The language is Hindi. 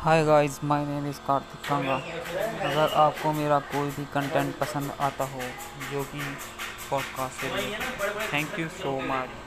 hi guys my name is Kartik Kanga अगर आपको मेरा कोई भी कंटेंट पसंद आता हो, जो कि पॉडकास्ट से थैंक यू सो मच